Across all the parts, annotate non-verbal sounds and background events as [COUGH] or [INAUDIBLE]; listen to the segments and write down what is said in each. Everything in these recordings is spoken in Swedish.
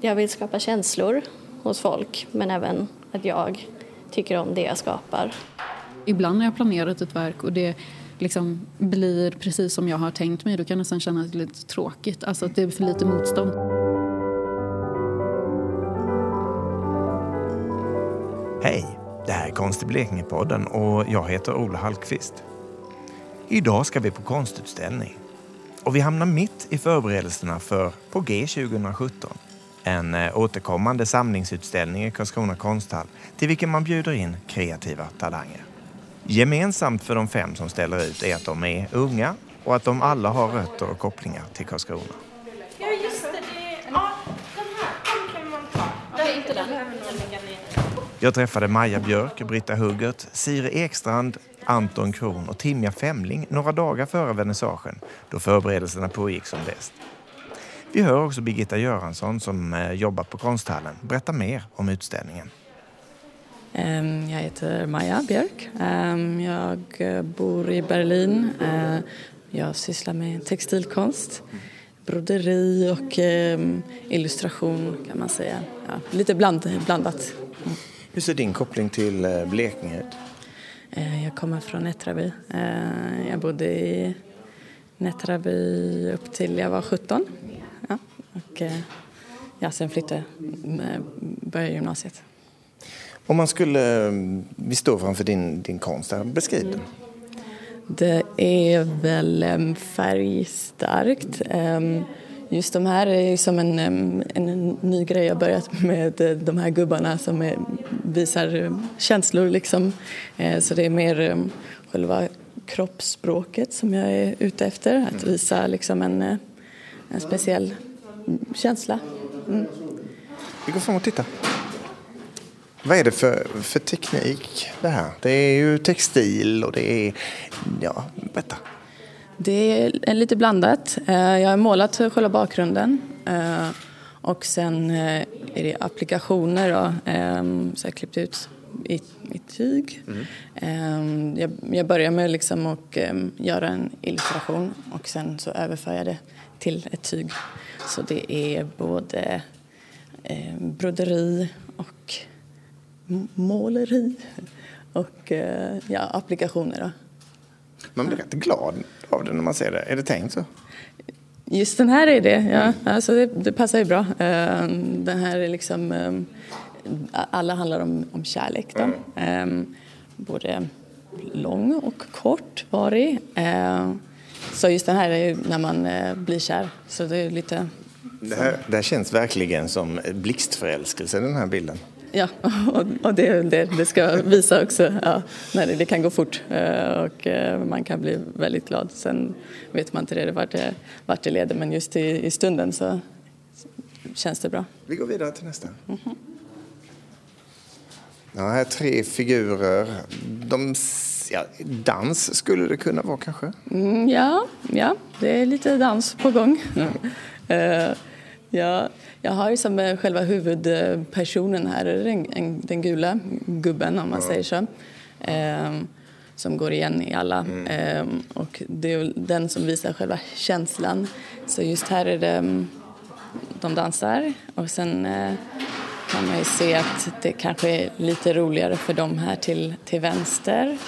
jag vill skapa känslor hos folk men även att jag tycker om det jag skapar. Ibland när jag planerat ett verk och det liksom blir precis som jag har tänkt mig då kan jag nästan känna att det är lite tråkigt, alltså att det är för lite motstånd. Hej! Det här är Konst i Blekinge-podden och jag heter Ola Hallqvist. Idag ska vi på konstutställning. Och vi hamnar mitt i förberedelserna för På G 2017. En eh, återkommande samlingsutställning i Karlskrona konsthall till vilken man bjuder in kreativa talanger. Gemensamt för de fem som ställer ut är att de är unga och att de alla har rötter och kopplingar till Karlskrona. Ja, just det. det ja, den här. Den kan man ta. Inte den. Jag träffade Maja Björk, Britta Huggert, Siri Ekstrand, Anton Kron och Timja Femling några dagar före vernissagen då förberedelserna pågick som bäst. Vi hör också Birgitta Göransson som eh, jobbar på konsthallen berätta mer om utställningen. Ehm, Jag heter Maja Björk. Ehm, Jag eh, bor i Berlin. Eh, Jag sysslar med textilkonst, broderi och ehm, illustration kan man säga. Ja, lite bland, blandat. Hur ser din koppling till eh, Blekinge ut? Jag kommer från Nättraby. Jag bodde i Nättraby upp till jag var 17. Och eh, ja, sen flyttade jag, började gymnasiet. Om man skulle, eh, vi står framför din, din konst här, beskriv den. Det är väl färgstarkt. Just de här är som en, en ny grej jag börjat med, eh, de här gubbarna som är, visar eh, känslor liksom. Eh, Så det är mer själva kroppsspråket som jag är ute efter, att visa liksom en, eh, en speciell känsla. Mm. Vi går fram och tittar. Vad är det för, för teknik det här? Det är ju textil och det är, ja, berätta. Det är lite blandat. Eh, Jag har målat själva bakgrunden eh, och sen eh, är det applikationer då, eh, så jag har klippt ut i, i tyg. Eh, Jag, jag börjar med liksom att eh, göra en illustration och sen så överför jag det till ett tyg. Så det är både eh, broderi och måleri och eh, ja, applikationer. Då. Man blir rätt glad av det när man ser det. Är det tänkt så? Just den här är det, ja. Alltså det, det passar ju bra. Eh, Den här är liksom... eh, Alla handlar om, om kärlek då. Eh, Både lång och kortvarig. Eh, Så just den här är ju när man eh, blir kär. Så det är lite... Det här, det här känns verkligen som blixtförälskelse den här bilden. Ja, [LAUGHS] och, det är det det ska visa också. Ja, när det, kan gå fort eh, och eh, man kan bli väldigt glad. Sen vet man inte det, vart, det, vart det leder men just i, i stunden så känns det bra. Vi går vidare till nästa. Ja, här är tre figurer. De, ja, dans skulle det kunna vara kanske? Mm, ja, ja, det är lite dans på gång. [LAUGHS] Eh, ja, jag har ju som eh, själva huvudpersonen här, den, en, den gula gubben om man säger så. Eh, som går igen i alla. Eh, och det är den som visar själva känslan. Så just här är det, mm, de dansar och sen eh, kan man ju se att det kanske är lite roligare för dem här till, till vänster.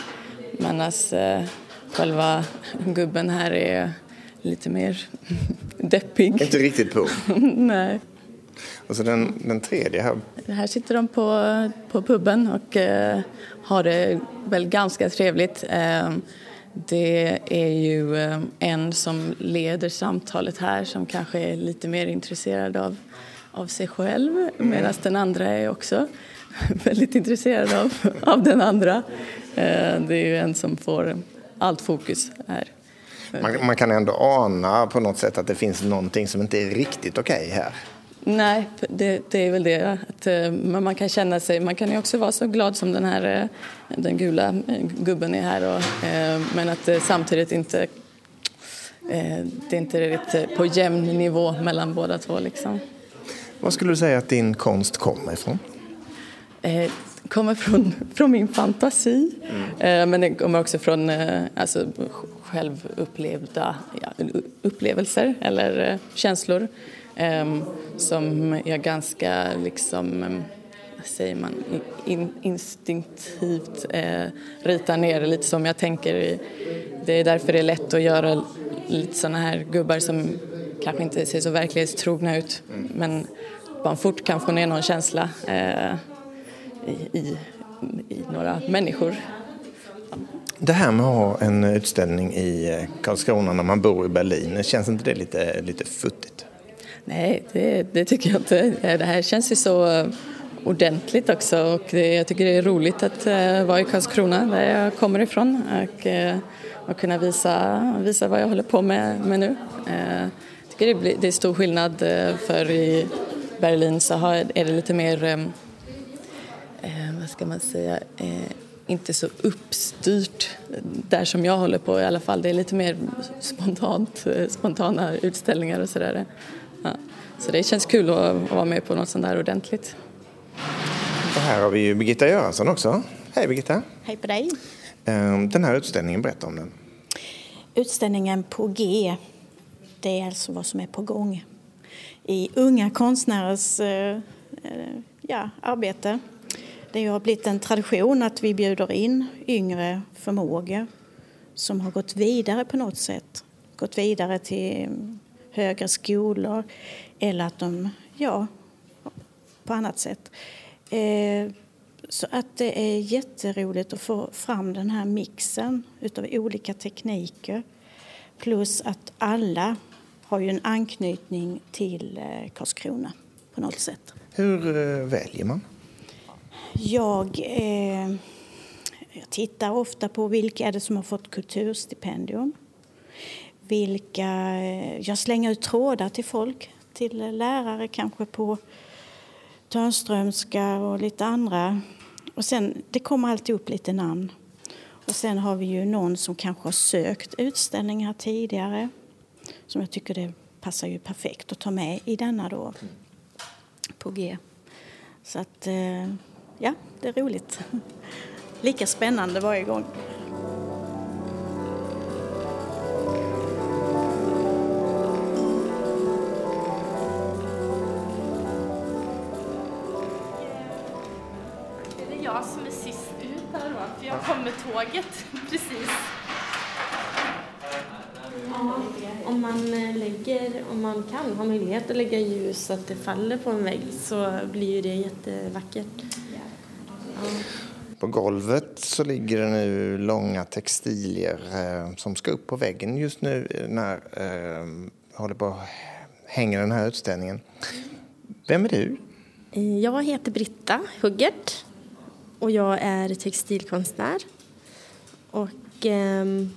Medan eh, själva gubben här är lite mer [LAUGHS] deppig. Inte riktigt på. [LAUGHS] Nej. Och så den, den tredje här. Här sitter de på, på puben och eh, har det väl ganska trevligt. Eh, det är ju eh, en som leder samtalet här som kanske är lite mer intresserad av, av sig själv medan den andra är också [LAUGHS] väldigt intresserad av, av den andra. Eh, det är ju en som får allt fokus här. Man, man kan ändå ana på något sätt att det finns någonting som inte är riktigt okej här. Nej, det, det är väl det. Att, eh, men man kan känna sig, man kan ju också vara så glad som den här eh, den gula eh, gubben är här. Och, eh, men att samtidigt inte, eh, det är inte riktigt på jämn nivå mellan båda två. Liksom. Vad skulle du säga att din konst kommer ifrån? Kommer från, från min fantasi, eh, men det kommer också från eh, alltså, självupplevda ja, upplevelser eller eh, känslor. um, som jag ganska liksom um, säger man, in, instinktivt eh, ritar ner lite som jag tänker. Det är därför det är lätt att göra lite sådana här gubbar som kanske inte ser så verklighetstrogna ut mm. men man fort kan få ner någon känsla eh, i, i, i, några människor. Det här med att ha en utställning i eh, Karlskrona när man bor i Berlin, känns inte det lite, lite futtigt? Nej, det, det tycker jag inte. Det här känns ju så ordentligt också och det, jag tycker det är roligt att uh, vara i Karlskrona där jag kommer ifrån och, uh, och kunna visa, visa vad jag håller på med, med nu. Uh, jag tycker det, blir, det är stor skillnad för i Berlin så har, är det lite mer, um, vad ska man säga, inte så uppstyrt där som jag håller på i alla fall. Det är lite mer spontant, spontana utställningar och sådär. Ja. Så det känns kul att vara med på något sånt där ordentligt. Och här har vi ju Birgitta Göransson också. Hej Birgitta! Hej på dig! Ehm, den här utställningen, berätta om den. Utställningen på G, det är alltså vad som är på gång i unga konstnärers eh, eh, ja, arbete. Det har blivit en tradition att vi bjuder in yngre förmågor som har gått vidare på något sätt. Gått vidare till högre skolor eller att de, ja, på annat sätt. Eh, så att det är jätteroligt att få fram den här mixen utav olika tekniker. Plus att alla har ju en anknytning till eh, Karlskrona på något sätt. Hur eh, väljer man? Jag, eh, jag tittar ofta på vilka är det som har fått kulturstipendium. Vilka, eh, jag slänger ut trådar till folk, till lärare kanske på Törnströmska och lite andra. Och sen, det kommer alltid upp lite namn. Och sen har vi ju någon som kanske har sökt utställningar tidigare som jag tycker det passar ju perfekt att ta med i denna då på G. Så att, eh, ja, det är roligt. Lika spännande varje gång. Är Det jag som är sist ut här då, för jag kom med tåget [LAUGHS] om man eh, lägger, om man kan, har möjlighet att lägga ljus så att det faller på en vägg så blir ju det jättevackert. Ja. På golvet så ligger det nu långa textilier eh, som ska upp på väggen just nu när eh, håller på hänger den här utställningen. Vem är du? Jag heter Britta Huggert och jag är textilkonstnär och ehm,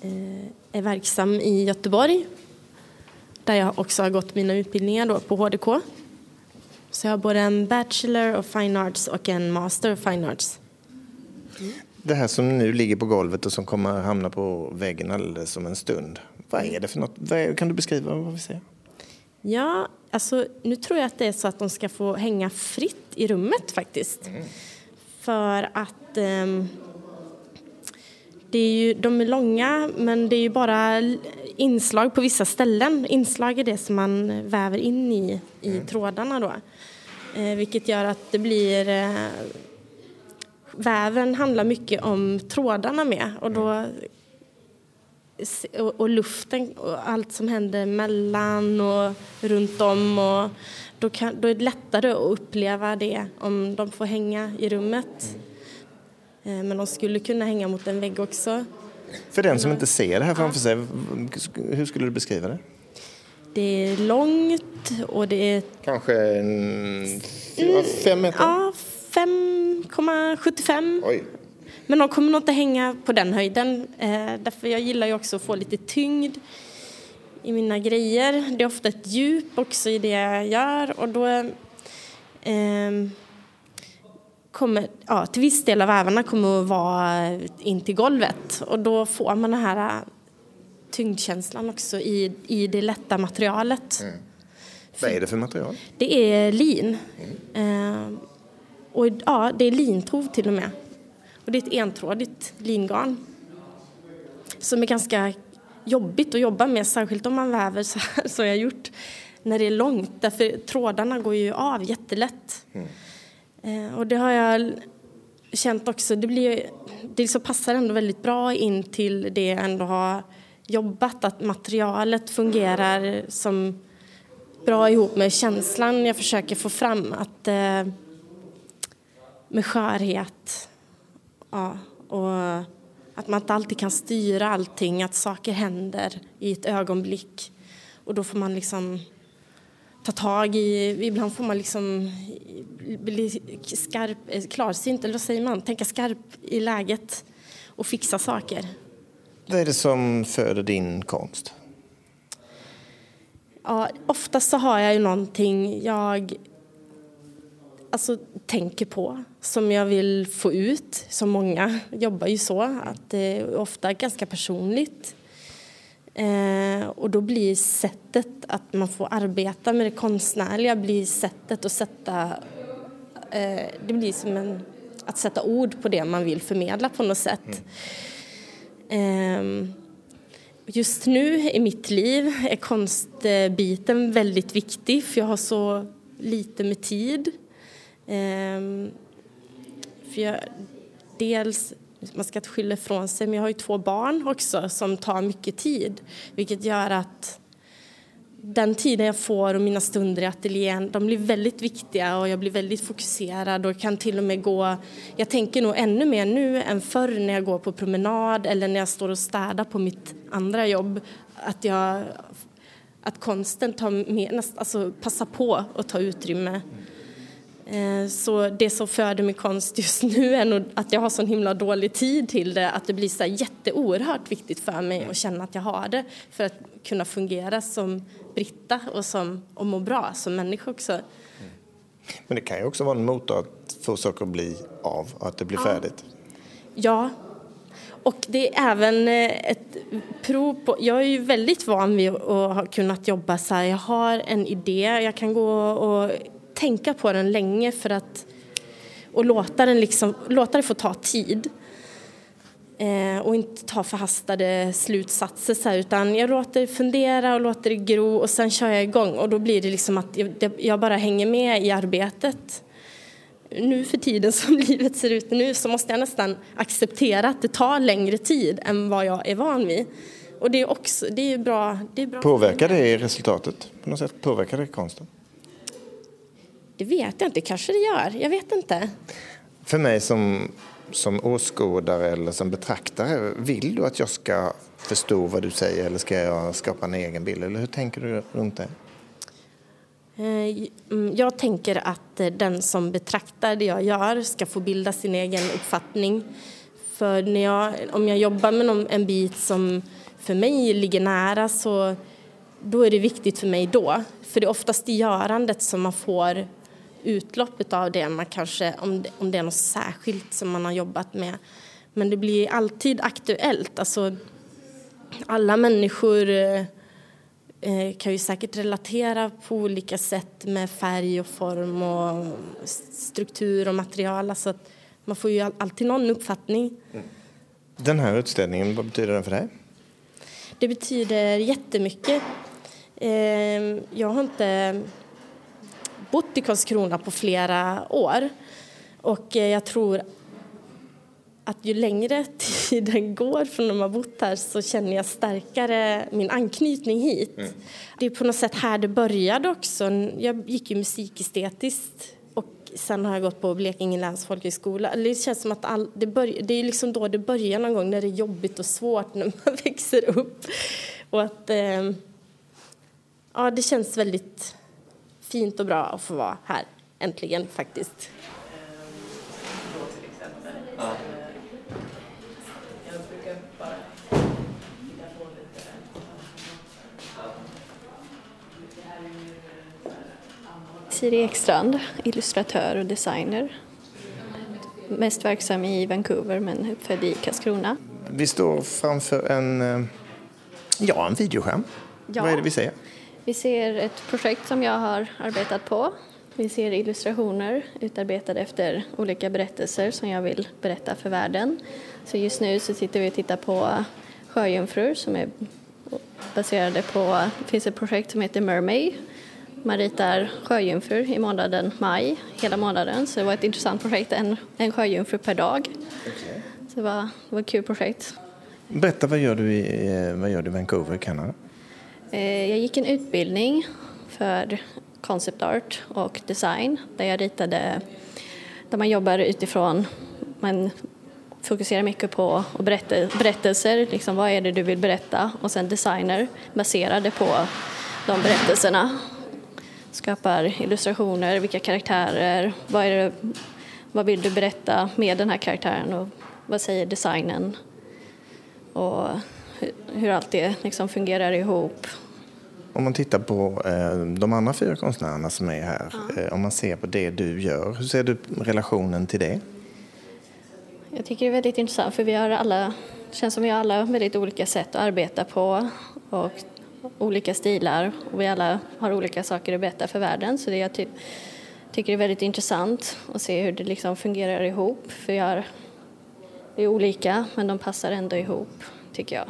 eh, är verksam i Göteborg där jag också har gått mina utbildningar då på HDK. Så jag har både en Bachelor of Fine Arts och en Master of Fine Arts. Det här som nu ligger på golvet och som kommer hamna på väggen alldeles om en stund. Vad är det för något? kan du beskriva vad vi ser? Ja, alltså nu tror jag att det är så att de ska få hänga fritt i rummet faktiskt. Mm. För att um, det är ju, de är långa, men det är ju bara inslag på vissa ställen. Inslag är det som man väver in i, i mm. trådarna då. Eh, vilket gör att det blir... Eh, väven handlar mycket om trådarna med och då och, och, luften och allt som händer mellan och runt om. Och då, kan, då är det lättare att uppleva det om de får hänga i rummet. Mm. Eh, men de skulle kunna hänga mot en vägg också. För den som inte ser det här framför sig, hur skulle du beskriva det? Det är långt och det är... Kanske en, fyra, fem meter? Ja, 5,75. Men de kommer nog inte hänga på den höjden. Eh, därför jag gillar ju också att få lite tyngd i mina grejer. Det är ofta ett djup också i det jag gör och då eh, kommer, ja, till viss del av vävarna kommer att vara in till golvet och då får man den här äh, tyngdkänslan också i, i det lätta materialet. Mm. Vad är det för material? Det är lin. Mm. Eh, och ja, det är lintrov till och med. Och det är ett entrådigt lingarn som är ganska jobbigt att jobba med, särskilt om man väver så här [LAUGHS] som jag gjort. när det är långt, därför trådarna går ju av jättelätt. Eh, Eh, och det har jag känt också, det, blir, det liksom passar ändå väldigt bra in till det jag ändå har jobbat, att materialet fungerar som bra ihop med känslan jag försöker få fram. Att, eh, med skörhet ja, och att man inte alltid kan styra allting, att saker händer i ett ögonblick. Och då får man liksom ta tag i, ibland får man liksom bli skarp, eh, klarsynt, eller vad säger man, tänka skarp i läget och fixa saker. Vad är det som föder din konst? Ja, oftast så har jag ju någonting jag alltså, tänker på som jag vill få ut. Som många [LAUGHS] jobbar ju så, att det är ofta ganska personligt. Eh, och då blir sättet att man får arbeta med det konstnärliga blir sättet att sätta... Eh, det blir som en, att sätta ord på det man vill förmedla på något sätt. Mm. Eh, just nu i mitt liv är konstbiten väldigt viktig för jag har så lite med tid. Eh, för jag, dels, man ska inte skylla ifrån sig, men jag har ju två barn också som tar mycket tid. Vilket gör att den tiden jag får och mina stunder i ateljén, de blir väldigt viktiga och jag blir väldigt fokuserad och kan till och med gå... Jag tänker nog ännu mer nu än förr när jag går på promenad eller när jag står och städar på mitt andra jobb. Att jag... Att konsten tar med, alltså passar på att ta utrymme. Eh, så det som föder min konst just nu är nog att jag har så himla dålig tid till det att det blir så jätteoerhört viktigt för mig att känna att jag har det för att kunna fungera som Britta och, som, och må bra som människa också. Men det kan ju också vara en motor att få saker att bli av, att det blir ja. färdigt. Ja, och det är även eh, ett prov på... Jag är ju väldigt van vid att ha kunnat jobba så här. Jag har en idé, jag kan gå och tänka på den länge för att och låta den, liksom, låta det få ta tid. Eh, och inte ta förhastade slutsatser så här, utan jag låter det fundera och låter det gro och sen kör jag igång och då blir det liksom att jag, jag bara hänger med i arbetet. Nu för tiden som [LAUGHS] livet ser ut nu så måste jag nästan acceptera att det tar längre tid än vad jag är van vid. Och det är också, det är bra. Det är bra Påverkar det resultatet? På något sätt påverkar det konsten? Det vet jag inte, kanske det gör. Jag vet inte. För mig som, som åskådare eller som betraktare, vill du att jag ska förstå vad du säger eller ska jag skapa en egen bild? Eller hur tänker du runt det? Eh, mm, jag tänker att eh, den som betraktar det jag gör ska få bilda sin egen uppfattning. För när jag, om jag jobbar med en bit som för mig ligger nära så då är det viktigt för mig då. För det är oftast i görandet som man får utloppet av det, man kanske, om, det, om det är något särskilt som man har jobbat med. Men det blir alltid aktuellt. Alltså, alla människor eh, eh, kan ju säkert relatera på olika sätt med färg och form och struktur och material. Alltså man får ju alltid någon uppfattning. Den här utställningen, vad betyder den för dig? Det betyder jättemycket. Eh, jag har inte bott i Karlskrona på flera år. Och eh, jag tror att ju längre [LAUGHS] tiden går från när man bott här så känner jag starkare min anknytning hit. Mm. Det är på något sätt här det började också. Jag gick ju musikestetiskt och sen har jag gått på Blekinge läns folkhögskola. Det känns som att all, det, börj, det är liksom då det börjar någon gång när det är jobbigt och svårt när man [LAUGHS] växer upp. Och att, eh, ja, det känns väldigt fint och bra att få vara här, äntligen faktiskt. Siri Ekstrand, illustratör och designer. Mest verksam i Vancouver men född i Karlskrona. Vi står framför en, eh, ja, en videoskärm. Ja. Vad är det vi ser? Vi ser ett projekt som jag har arbetat på. Vi ser illustrationer utarbetade efter olika berättelser som jag vill berätta för världen. Så just nu så sitter vi och tittar på sjöjungfrur som är baserade på, det finns ett projekt som heter Mermaid man ritar sjöjungfrur i månaden maj, hela månaden. Så det var ett intressant projekt, en, en sjöjungfru per dag. Så det var, det var ett kul projekt. Berätta, vad gör du i, vad gör du i Vancouver, Kanada? Eh, jag gick en utbildning för concept art och design där jag ritade, där man jobbar utifrån, man fokuserar mycket på och berättelser, liksom vad är det du vill berätta och sen designer baserade på de berättelserna. Skapar illustrationer, vilka karaktärer, vad, är det, vad vill du berätta med den här karaktären och vad säger designen och hur, allt det liksom fungerar ihop. Om man tittar på eh, de andra fyra konstnärerna som är här, eh, om man ser på det du gör, hur ser du relationen till det? Jag tycker det är väldigt intressant för vi har alla, det känns som vi har alla väldigt olika sätt att arbeta på och olika stilar och vi alla har olika saker att berätta för världen så det jag ty tycker det är väldigt intressant att se hur det liksom fungerar ihop för vi har, vi är olika men de passar ändå ihop tycker jag.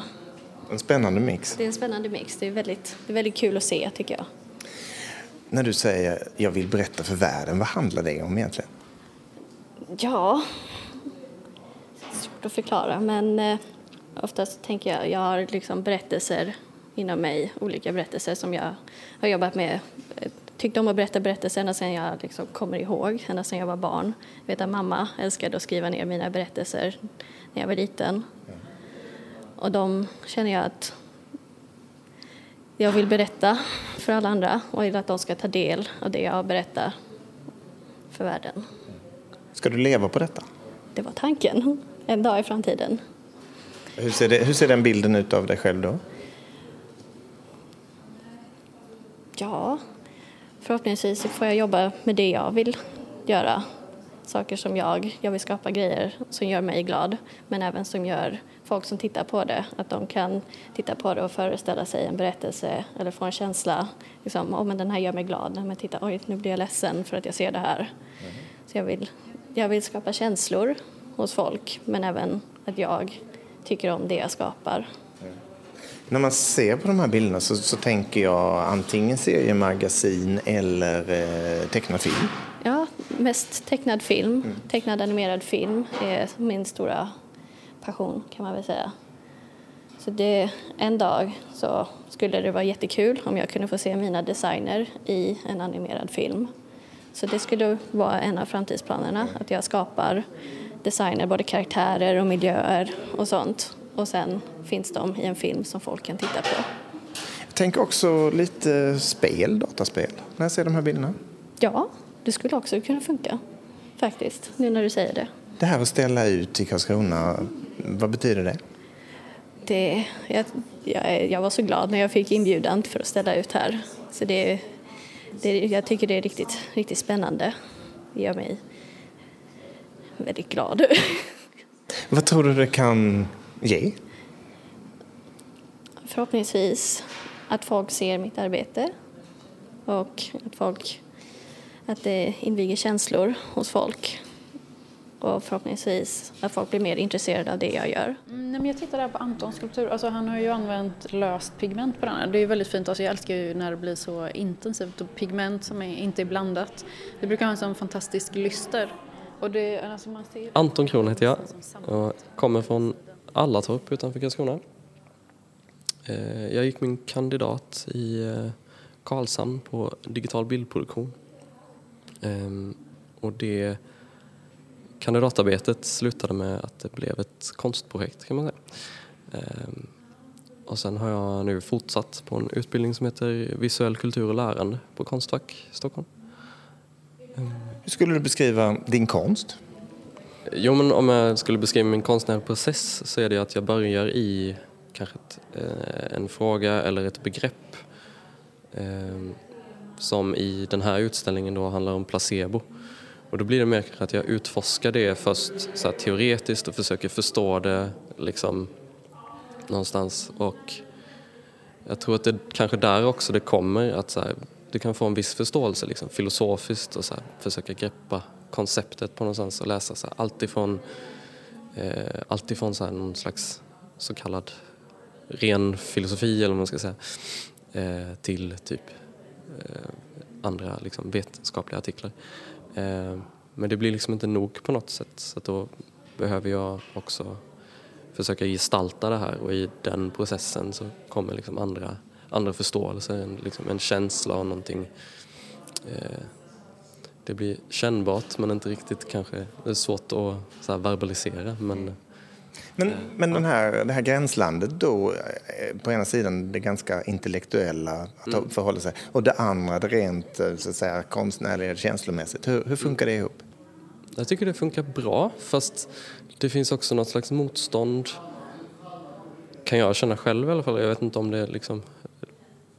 En spännande mix. Det är en spännande mix, det är väldigt, det är väldigt kul att se tycker jag. När du säger jag vill berätta för världen, vad handlar det om egentligen? Ja, svårt att förklara men eh, oftast tänker jag, jag har liksom berättelser inom mig, olika berättelser som jag har jobbat med. eh, Tyckt om att berätta berättelser ända sedan jag liksom kommer ihåg, ända sedan jag var barn. Jag vet att mamma älskade att skriva ner mina berättelser när jag var liten. Och de känner jag att jag vill berätta för alla andra och vill att de ska ta del av det jag berättar för världen. Ska du leva på detta? Det var tanken, en dag i framtiden. Hur ser, det, hur ser den bilden ut av dig själv då? Ja, förhoppningsvis får jag jobba med det jag vill göra. Saker som jag, jag vill skapa grejer som gör mig glad men även som gör folk som tittar på det att de kan titta på det och föreställa sig en berättelse eller få en känsla. Liksom, oh, men den här gör mig glad. Men titta, oj, nu blir jag ledsen för att jag ser det här. Så jag vill, jag vill skapa känslor hos folk men även att jag tycker om det jag skapar. När man ser på de här bilderna så, så tänker jag antingen seriemagasin eller eh, tecknad film. Ja, mest tecknad film. Tecknad animerad film är min stora passion kan man väl säga. Så det, en dag så skulle det vara jättekul om jag kunde få se mina designer i en animerad film. Så det skulle vara en av framtidsplanerna, att jag skapar designer, både karaktärer och miljöer och sånt. Och sen finns de i en film som folk kan titta på. Jag tänker också lite spel, dataspel, när jag ser de här bilderna. Ja, det skulle också kunna funka faktiskt, nu när du säger det. Det här att ställa ut i Karlskrona, vad betyder det? Det, jag, jag, jag var så glad när jag fick inbjudan för att ställa ut här. Så det, det, jag tycker det är riktigt, riktigt spännande. Det gör mig väldigt glad. [LAUGHS] Vad tror du det kan ge? Förhoppningsvis att folk ser mitt arbete och att, folk, att det inviger känslor hos folk. Och förhoppningsvis att folk blir mer intresserade av det jag gör. Mm, nej, men jag tittar där på Antons skulptur. Alltså, han har ju använt löst pigment på den här. Det är ju väldigt fint. Alltså, jag älskar ju när det blir så intensivt och pigment som är, inte är blandat. Det brukar ha en sån fantastisk lyster. Och det, alltså, man ser... Anton Kron heter jag och kommer från Allatorp utanför Karlskrona. Eh, Jag gick min kandidat i eh, Karlshamn på digital bildproduktion. Ehm, Och det kandidatarbetet slutade med att det blev ett konstprojekt kan man säga. Ehm, Och sen har jag nu fortsatt på en utbildning som heter visuell kultur och lärande på Konstfack i Stockholm. Hur skulle du beskriva din konst? Jo, men om jag skulle beskriva min konstnärliga process så är det att jag börjar i kanske ett, eh, en fråga eller ett begrepp eh, som i den här utställningen då handlar om placebo. Och då blir det mer att jag utforskar det först så här, teoretiskt och försöker förstå det liksom någonstans och jag tror att det kanske där också det kommer att så här, du kan få en viss förståelse liksom, filosofiskt och så här, försöka greppa konceptet på någonstans och läsa så här, allt ifrån, eh, allt ifrån så här, någon slags så kallad ren filosofi eller vad man ska säga eh, till typ eh, andra liksom, vetenskapliga artiklar. Eh, men det blir liksom inte nog på något sätt så då behöver jag också försöka gestalta det här och i den processen så kommer liksom andra, andra förståelser, en, liksom en känsla och någonting. Eh, det blir kännbart men inte riktigt kanske, det är svårt att så här, verbalisera men men, men den här, det här gränslandet då, eh, på ena sidan det ganska intellektuella att Mm. förhålla sig och det andra det rent eh, så att säga, konstnärliga känslomässigt. Hur, hur funkar det ihop? Jag tycker det funkar bra fast det finns också något slags motstånd kan jag känna själv i alla fall. Jag vet inte om det liksom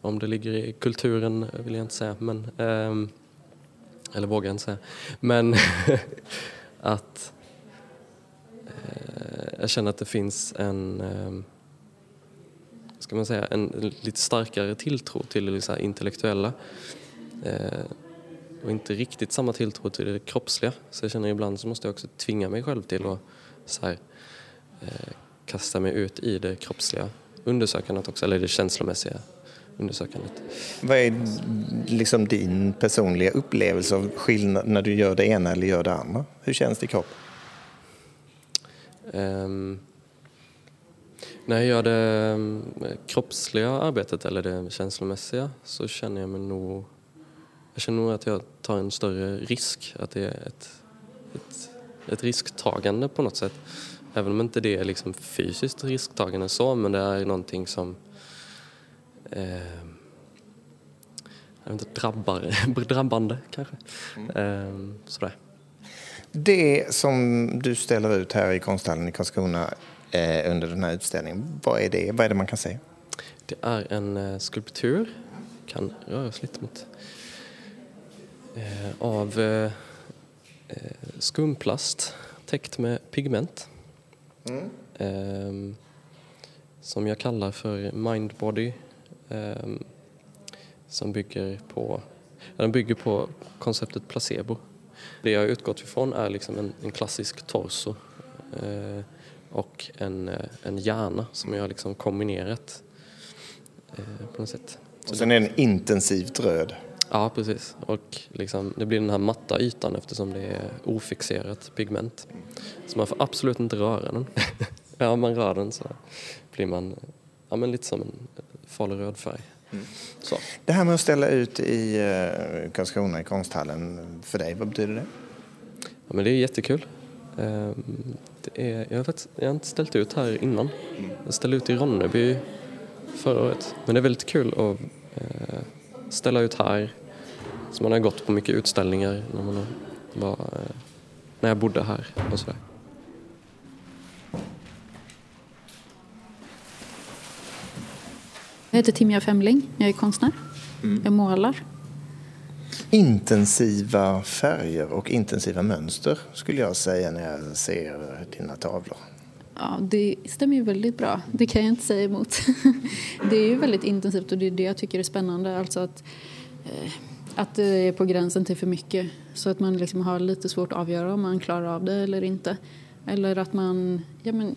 om det ligger i kulturen vill jag inte säga men ehm, eller vågar jag inte säga. Men [LAUGHS] att eh, Eh, jag känner att det finns en ehm, ska man säga, en lite starkare tilltro till det så intellektuella. Eh, och inte riktigt samma tilltro till det kroppsliga. Så jag känner ibland så måste jag också tvinga mig själv till att så här, eh, kasta mig ut i det kroppsliga undersökandet också, eller det känslomässiga undersökandet. Vad är liksom din personliga upplevelse av skillnad när du gör det ena eller gör det andra? Hur känns det i kroppen? Ehm, när jag gör det um, kroppsliga arbetet eller det känslomässiga så känner jag mig nog jag känner nog att jag tar en större risk, att det är ett, ett, ett risktagande på något sätt. Även om inte det är liksom fysiskt risktagande så, men det är någonting som eh, jag vet inte, drabbar, [LAUGHS] drabbande kanske. Eh, sådär. Det som du ställer ut här i konsthallen i Karlskrona eh, under den här utställningen, vad är det? Vad är det man kan se? Det är en eh, skulptur, kan röras lite mot, eh, av eh, eh, skumplast täckt med pigment. Ehm, som jag kallar för Mindbody. som bygger på, den bygger på konceptet placebo. Det jag har utgått ifrån är liksom en, en klassisk torso eh, och en, eh, en hjärna som jag har liksom kombinerat eh, på något sätt. Och sen är den intensivt röd. Ja, precis. Och liksom, det blir den här matta ytan eftersom det är ofixerat pigment. Så man får absolut inte röra den. [LAUGHS] ja, om man rör den så blir man ja, men lite som en farlig röd färg. Så. Det här med att ställa ut i eh, Karlskrona i konsthallen, för dig, vad betyder det? Ja, men det är jättekul. Ehm, Det är, jag, har faktiskt, jag har inte ställt ut här innan. Jag ställde ut i Ronneby förra året. Men det är väldigt kul att eh, ställa ut här. Så man har gått på mycket utställningar när, man var, eh, när jag bodde här och sådär. Jag heter Timja Femling, jag är konstnär. Jag målar. Intensiva färger och intensiva mönster skulle jag säga när jag ser dina tavlor. Ja, det stämmer ju väldigt bra. Det kan jag inte säga emot. [LAUGHS] Det är ju väldigt intensivt och det är det jag tycker är spännande. Alltså att, eh, att det är på gränsen till för mycket. Så att man liksom har lite svårt att avgöra om man klarar av det eller inte. Eller att man, ja men,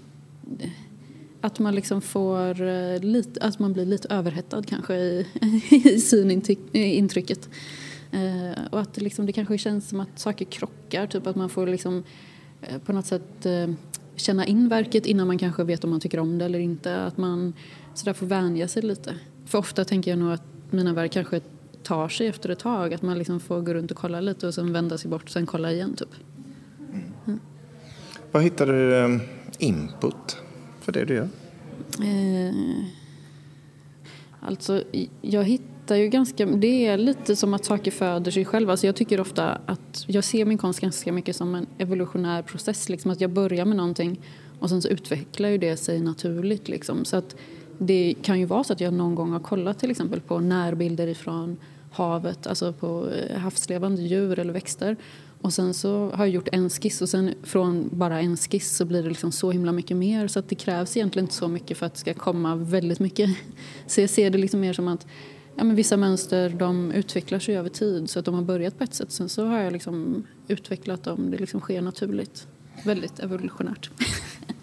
att man liksom får eh, lite, att man blir lite överhettad kanske i, [LAUGHS] i synintrycket. Eh, eh, och att det, liksom, det kanske känns som att saker krockar, typ att man får liksom eh, på något sätt eh, känna in verket innan man kanske vet om man tycker om det eller inte. Att man sådär får vänja sig lite. För ofta tänker jag nog att mina verk kanske tar sig efter ett tag. Att man liksom får gå runt och kolla lite och sen vända sig bort och sen kolla igen typ. Mm. Var hittar du eh, input för det du gör? Eh, alltså, jag hittar ju ganska... Det är lite som att saker föder sig själva. Alltså, jag tycker ofta att... Jag ser min konst ganska mycket som en evolutionär process. Liksom, att jag börjar med någonting och sen så utvecklar ju det sig naturligt. Liksom. Så att det kan ju vara så att jag någon gång har kollat till exempel på närbilder ifrån havet, alltså på eh, havslevande djur eller växter. Och sen så har jag gjort en skiss och sen från bara en skiss så blir det liksom så himla mycket mer så att det krävs egentligen inte så mycket för att det ska komma väldigt mycket. Så jag ser det liksom mer som att ja, men vissa mönster de utvecklar sig över tid så att de har börjat på ett sätt sen så har jag liksom utvecklat dem, det liksom sker naturligt. Väldigt evolutionärt. [LAUGHS]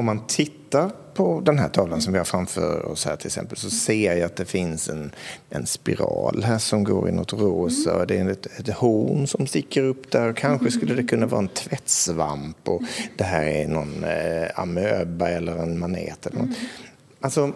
om man tittar på den här tavlan som vi har framför oss här till exempel så ser jag att det finns en, en spiral här som går i något rosa. Mm. Det är ett, ett horn som sticker upp där. Kanske skulle det kunna vara en tvättsvamp och det här är någon eh, amöba eller en manet. Eller något. Mm. Alltså,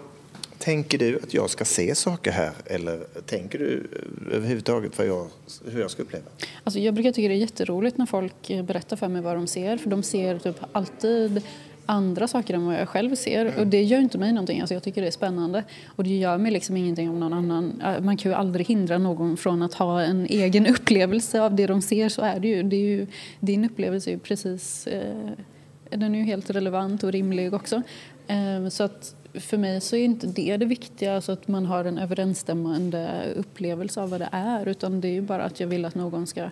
Tänker du att jag ska se saker här eller tänker du överhuvudtaget vad jag, hur jag ska uppleva? Alltså jag brukar tycka det är jätteroligt när folk berättar för mig vad de ser för de ser typ alltid andra saker än vad jag själv ser. Mm. Och det gör inte mig någonting. Alltså jag tycker det är spännande. Och det gör mig liksom ingenting om någon annan... Man kan ju aldrig hindra någon från att ha en egen [LAUGHS] upplevelse av det de ser. Så är det ju. Det är ju din upplevelse är ju precis... Eh, den är ju helt relevant och rimlig också. Eh, så att för mig så är inte det det viktiga, alltså att man har en överensstämmande upplevelse av vad det är. Utan det är ju bara att jag vill att någon ska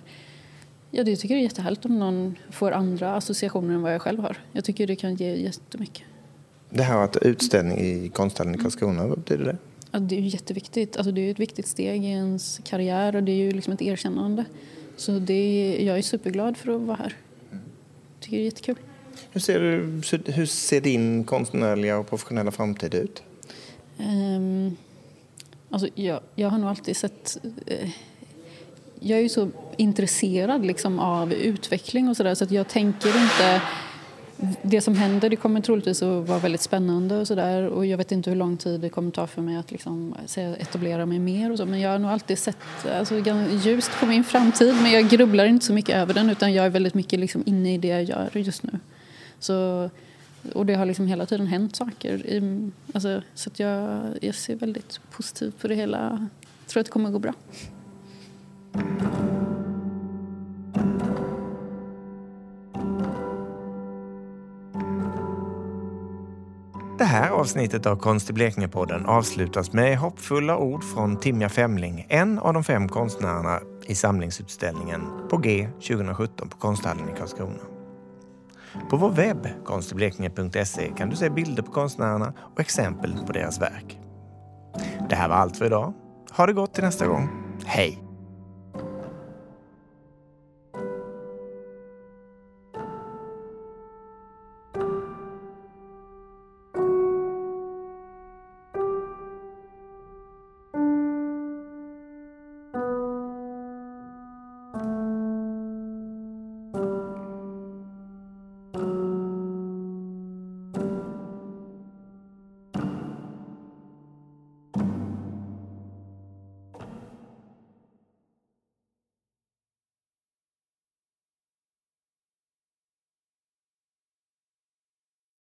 Ja, det tycker jag är jättehärligt om någon får andra associationer än vad jag själv har. Jag tycker det kan ge jättemycket. Det här att utställning i konsthallen i Karlskrona, vad betyder det? Ja, det är ju jätteviktigt. Alltså, det är ett viktigt steg i ens karriär och det är ju liksom ett erkännande. Så det är, jag är superglad för att vara här. Jag tycker det är jättekul. Hur ser, du, hur ser din konstnärliga och professionella framtid ut? Um, alltså jag, jag har nog alltid sett... Uh, jag är ju så intresserad liksom av utveckling och sådär så att jag tänker inte... Det som händer det kommer troligtvis att vara väldigt spännande och sådär och jag vet inte hur lång tid det kommer ta för mig att liksom etablera mig mer och så men jag har nog alltid sett alltså, ljust på min framtid men jag grubblar inte så mycket över den utan jag är väldigt mycket liksom inne i det jag gör just nu. Så, och det har liksom hela tiden hänt saker. I, alltså, så att jag, jag ser väldigt positivt på det hela. Jag tror att det kommer att gå bra. Det här avsnittet av Konst i Blekinge-podden avslutas med hoppfulla ord från Timja Femling, en av de fem konstnärerna i samlingsutställningen på G 2017 på Konsthallen i Karlskrona. På vår webb, konstiblekinge.se, kan du se bilder på konstnärerna och exempel på deras verk. Det här var allt för idag. Ha det gott till nästa gång. Hej!